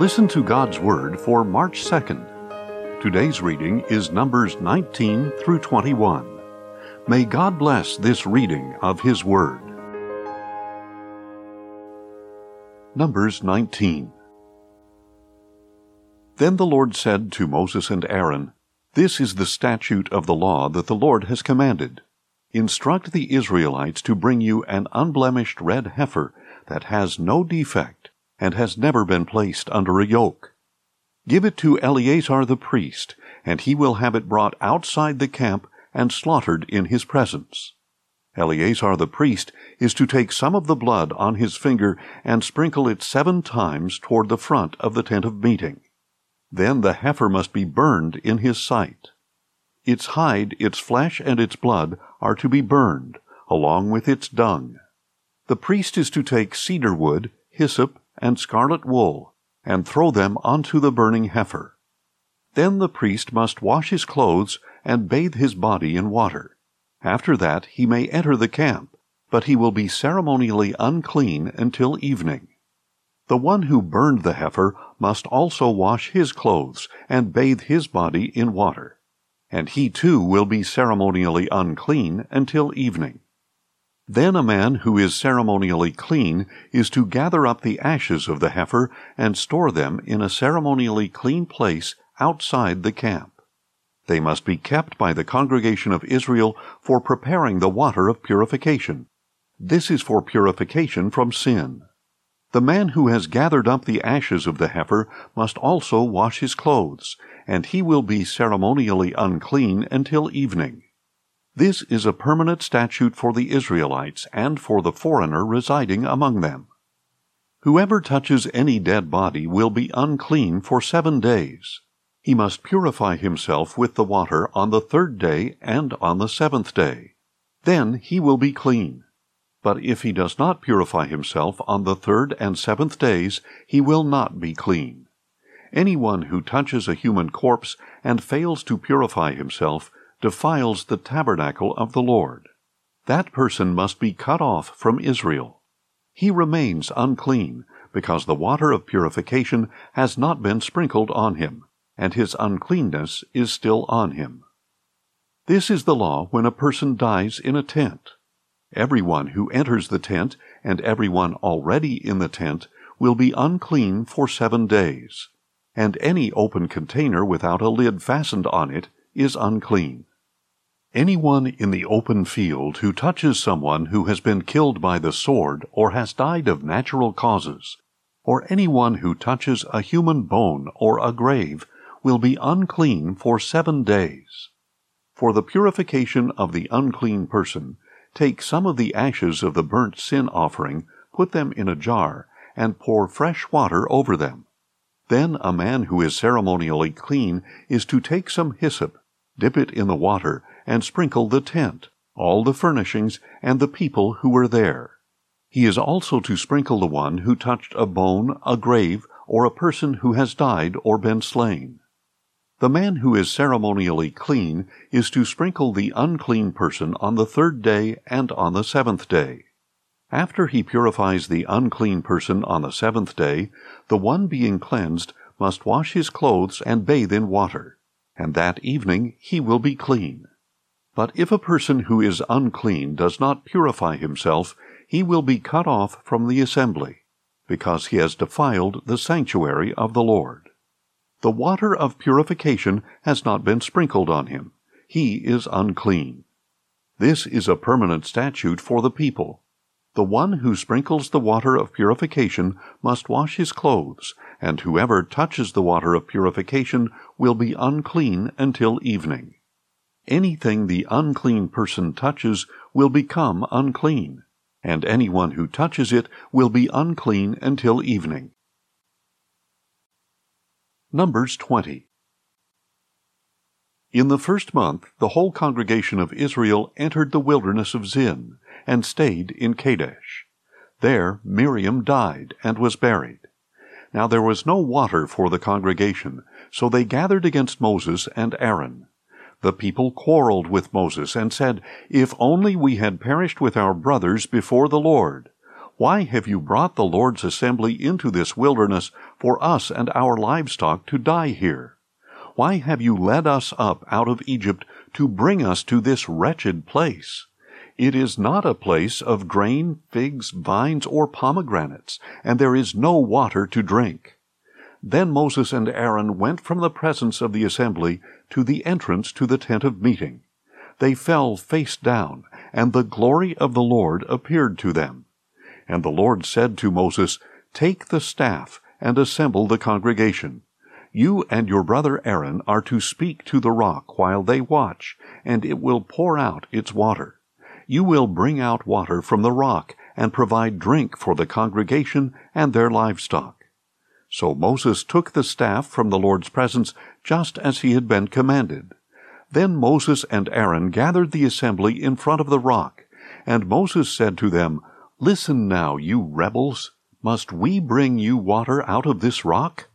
Listen to God's Word for March 2nd. Today's reading is Numbers 19 through 21. May God bless this reading of His Word. Numbers 19. Then the Lord said to Moses and Aaron, This is the statute of the law that the Lord has commanded. Instruct the Israelites to bring you an unblemished red heifer that has no defect and has never been placed under a yoke. Give it to Eleazar the priest, and he will have it brought outside the camp and slaughtered in his presence. Eleazar the priest is to take some of the blood on his finger and sprinkle it seven times toward the front of the tent of meeting. Then the heifer must be burned in his sight. Its hide, its flesh, and its blood are to be burned, along with its dung. The priest is to take cedar wood, hyssop, and scarlet wool, and throw them onto the burning heifer. Then the priest must wash his clothes and bathe his body in water. After that he may enter the camp, but he will be ceremonially unclean until evening. The one who burned the heifer must also wash his clothes and bathe his body in water and he too will be ceremonially unclean until evening. Then a man who is ceremonially clean is to gather up the ashes of the heifer and store them in a ceremonially clean place outside the camp. They must be kept by the congregation of Israel for preparing the water of purification. This is for purification from sin. The man who has gathered up the ashes of the heifer must also wash his clothes, and he will be ceremonially unclean until evening. This is a permanent statute for the Israelites and for the foreigner residing among them. Whoever touches any dead body will be unclean for seven days. He must purify himself with the water on the third day and on the seventh day. Then he will be clean. But if he does not purify himself on the third and seventh days, he will not be clean. Anyone who touches a human corpse and fails to purify himself defiles the tabernacle of the Lord. That person must be cut off from Israel. He remains unclean, because the water of purification has not been sprinkled on him, and his uncleanness is still on him. This is the law when a person dies in a tent. Everyone who enters the tent and everyone already in the tent will be unclean for seven days, and any open container without a lid fastened on it is unclean. Anyone in the open field who touches someone who has been killed by the sword or has died of natural causes, or anyone who touches a human bone or a grave, will be unclean for seven days. For the purification of the unclean person, Take some of the ashes of the burnt sin offering, put them in a jar, and pour fresh water over them. Then a man who is ceremonially clean is to take some hyssop, dip it in the water, and sprinkle the tent, all the furnishings, and the people who were there. He is also to sprinkle the one who touched a bone, a grave, or a person who has died or been slain. The man who is ceremonially clean is to sprinkle the unclean person on the third day and on the seventh day. After he purifies the unclean person on the seventh day, the one being cleansed must wash his clothes and bathe in water, and that evening he will be clean. But if a person who is unclean does not purify himself, he will be cut off from the assembly, because he has defiled the sanctuary of the Lord. The water of purification has not been sprinkled on him. He is unclean. This is a permanent statute for the people. The one who sprinkles the water of purification must wash his clothes, and whoever touches the water of purification will be unclean until evening. Anything the unclean person touches will become unclean, and anyone who touches it will be unclean until evening. Numbers 20. In the first month, the whole congregation of Israel entered the wilderness of Zin, and stayed in Kadesh. There Miriam died and was buried. Now there was no water for the congregation, so they gathered against Moses and Aaron. The people quarreled with Moses and said, If only we had perished with our brothers before the Lord! Why have you brought the Lord's assembly into this wilderness for us and our livestock to die here? Why have you led us up out of Egypt to bring us to this wretched place? It is not a place of grain, figs, vines, or pomegranates, and there is no water to drink. Then Moses and Aaron went from the presence of the assembly to the entrance to the tent of meeting. They fell face down, and the glory of the Lord appeared to them. And the Lord said to Moses, Take the staff and assemble the congregation. You and your brother Aaron are to speak to the rock while they watch, and it will pour out its water. You will bring out water from the rock and provide drink for the congregation and their livestock. So Moses took the staff from the Lord's presence just as he had been commanded. Then Moses and Aaron gathered the assembly in front of the rock, and Moses said to them, Listen now, you rebels. Must we bring you water out of this rock?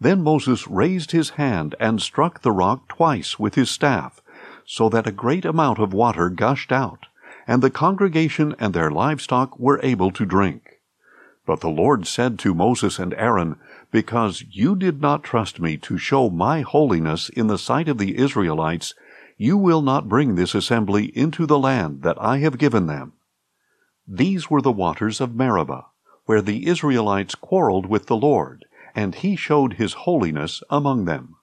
Then Moses raised his hand and struck the rock twice with his staff, so that a great amount of water gushed out, and the congregation and their livestock were able to drink. But the Lord said to Moses and Aaron, Because you did not trust me to show my holiness in the sight of the Israelites, you will not bring this assembly into the land that I have given them. These were the waters of Meribah, where the Israelites quarreled with the Lord, and he showed his holiness among them.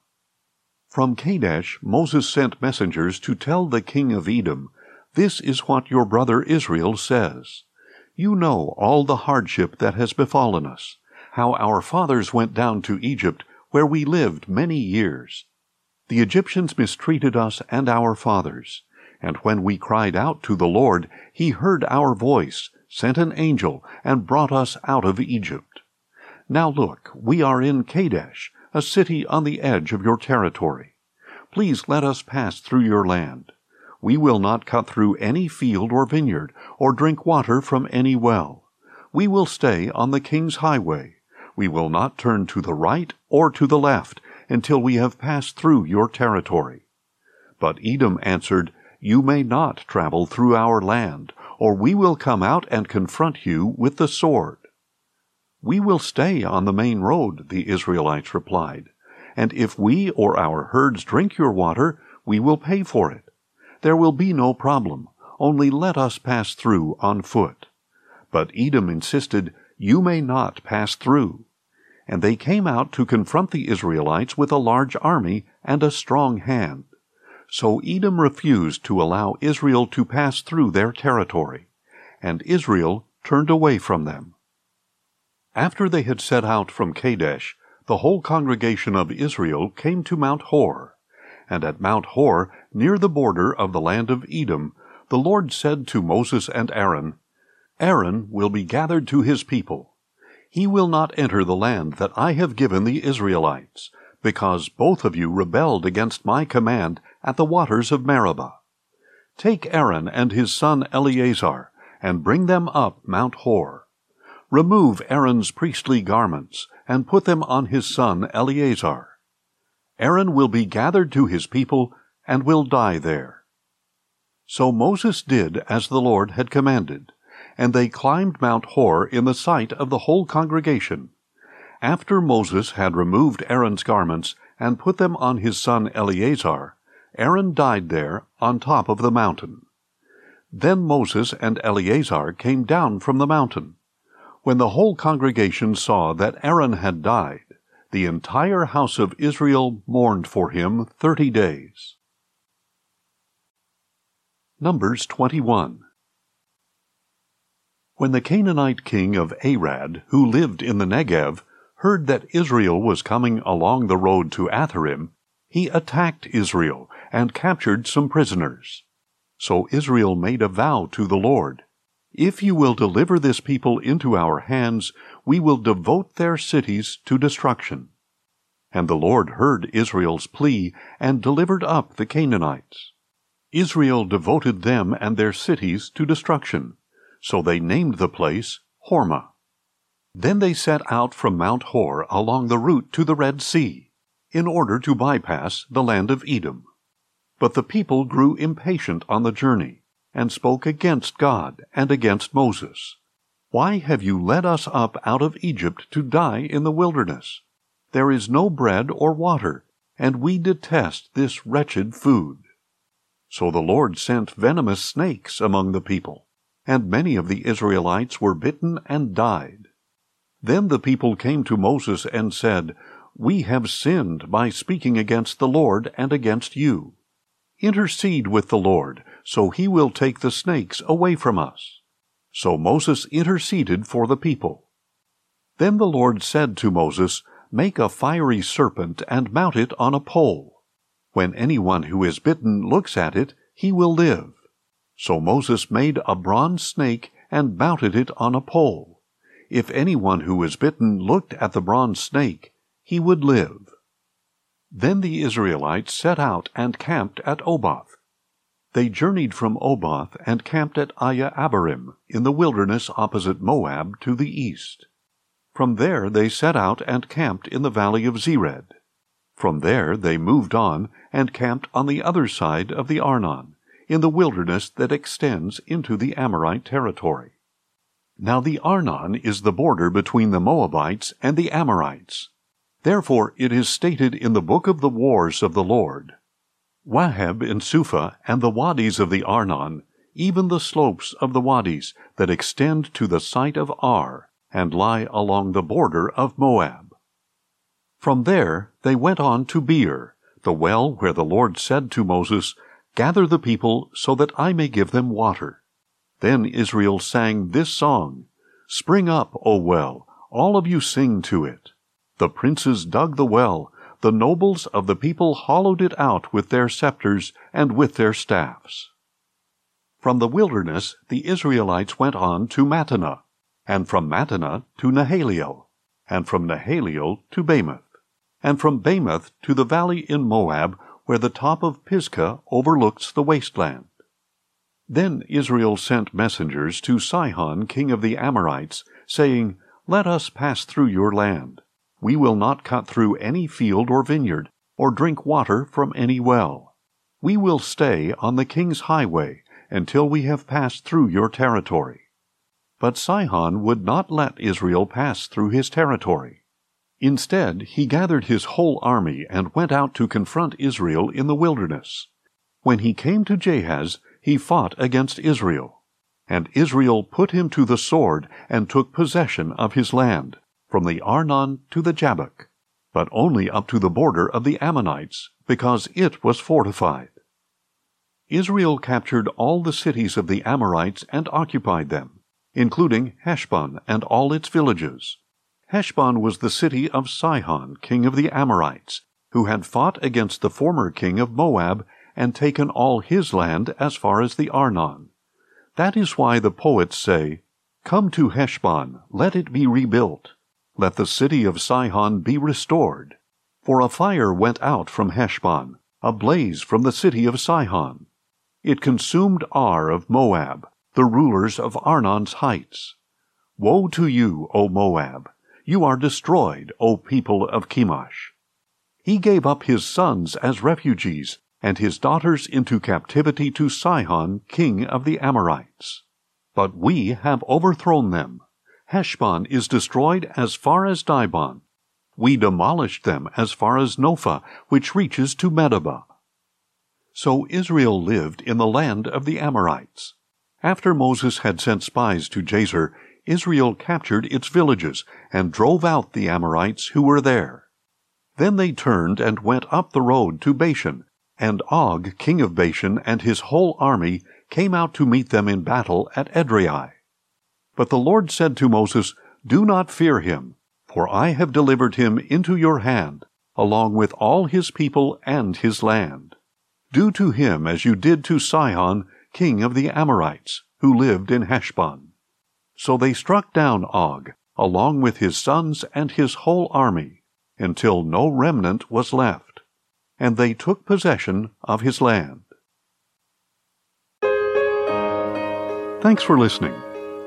From Kadesh Moses sent messengers to tell the king of Edom, This is what your brother Israel says. You know all the hardship that has befallen us, how our fathers went down to Egypt, where we lived many years. The Egyptians mistreated us and our fathers, and when we cried out to the Lord, he heard our voice, sent an angel, and brought us out of Egypt. Now look, we are in Kadesh, a city on the edge of your territory. Please let us pass through your land. We will not cut through any field or vineyard, or drink water from any well. We will stay on the king's highway. We will not turn to the right or to the left until we have passed through your territory. But Edom answered, You may not travel through our land, or we will come out and confront you with the sword. We will stay on the main road, the Israelites replied, and if we or our herds drink your water, we will pay for it. There will be no problem, only let us pass through on foot. But Edom insisted, You may not pass through. And they came out to confront the Israelites with a large army and a strong hand. So Edom refused to allow Israel to pass through their territory, and Israel turned away from them. After they had set out from Kadesh, the whole congregation of Israel came to Mount Hor. And at Mount Hor, near the border of the land of Edom, the Lord said to Moses and Aaron, Aaron will be gathered to his people. He will not enter the land that I have given the Israelites, because both of you rebelled against my command at the waters of Meribah. Take Aaron and his son Eleazar, and bring them up Mount Hor. Remove Aaron's priestly garments, and put them on his son Eleazar. Aaron will be gathered to his people, and will die there. So Moses did as the Lord had commanded, and they climbed Mount Hor in the sight of the whole congregation. After Moses had removed Aaron's garments and put them on his son Eleazar, Aaron died there on top of the mountain. Then Moses and Eleazar came down from the mountain. When the whole congregation saw that Aaron had died, the entire house of Israel mourned for him thirty days. Numbers 21 When the Canaanite king of Arad, who lived in the Negev, heard that Israel was coming along the road to Atharim, he attacked Israel and captured some prisoners. So Israel made a vow to the Lord if you will deliver this people into our hands, we will devote their cities to destruction. And the Lord heard Israel's plea and delivered up the Canaanites. Israel devoted them and their cities to destruction, so they named the place Hormah. Then they set out from Mount Hor along the route to the Red Sea, in order to bypass the land of Edom. But the people grew impatient on the journey and spoke against God and against Moses. Why have you led us up out of Egypt to die in the wilderness? There is no bread or water, and we detest this wretched food. So the Lord sent venomous snakes among the people, and many of the Israelites were bitten and died. Then the people came to Moses and said, We have sinned by speaking against the Lord and against you. Intercede with the Lord, so he will take the snakes away from us. So Moses interceded for the people. Then the Lord said to Moses, Make a fiery serpent and mount it on a pole. When anyone who is bitten looks at it, he will live. So Moses made a bronze snake and mounted it on a pole. If anyone who was bitten looked at the bronze snake, he would live. Then the Israelites set out and camped at Oboth. They journeyed from Oboth and camped at Iye Abarim in the wilderness opposite Moab to the east. From there they set out and camped in the valley of Zered. From there they moved on and camped on the other side of the Arnon, in the wilderness that extends into the Amorite territory. Now the Arnon is the border between the Moabites and the Amorites. Therefore it is stated in the book of the wars of the Lord Waheb in Suphah and the wadis of the Arnon, even the slopes of the wadis that extend to the site of Ar, and lie along the border of Moab. From there they went on to Beer, the well where the Lord said to Moses, Gather the people so that I may give them water. Then Israel sang this song Spring up, O well, all of you sing to it. The princes dug the well, the nobles of the people hollowed it out with their scepters and with their staffs. From the wilderness the Israelites went on to Mattanah, and from Mattanah to Nahaliel, and from Nahaliel to Bamoth, and from Bamoth to the valley in Moab, where the top of Pisgah overlooks the wasteland. Then Israel sent messengers to Sihon, king of the Amorites, saying, Let us pass through your land. We will not cut through any field or vineyard, or drink water from any well. We will stay on the king's highway until we have passed through your territory. But Sihon would not let Israel pass through his territory. Instead, he gathered his whole army and went out to confront Israel in the wilderness. When he came to Jahaz, he fought against Israel. And Israel put him to the sword and took possession of his land from the Arnon to the Jabbok, but only up to the border of the Ammonites, because it was fortified. Israel captured all the cities of the Amorites and occupied them, including Heshbon and all its villages. Heshbon was the city of Sihon, king of the Amorites, who had fought against the former king of Moab and taken all his land as far as the Arnon. That is why the poets say, Come to Heshbon, let it be rebuilt. Let the city of Sihon be restored. For a fire went out from Heshbon, a blaze from the city of Sihon. It consumed Ar of Moab, the rulers of Arnon's heights. Woe to you, O Moab! You are destroyed, O people of Chemosh. He gave up his sons as refugees, and his daughters into captivity to Sihon, king of the Amorites. But we have overthrown them. Heshbon is destroyed as far as Dibon. We demolished them as far as Nophah, which reaches to Medeba. So Israel lived in the land of the Amorites. After Moses had sent spies to Jazer, Israel captured its villages and drove out the Amorites who were there. Then they turned and went up the road to Bashan, and Og, king of Bashan, and his whole army came out to meet them in battle at Edrei. But the Lord said to Moses, Do not fear him, for I have delivered him into your hand, along with all his people and his land. Do to him as you did to Sihon, king of the Amorites, who lived in Heshbon. So they struck down Og, along with his sons and his whole army, until no remnant was left, and they took possession of his land. Thanks for listening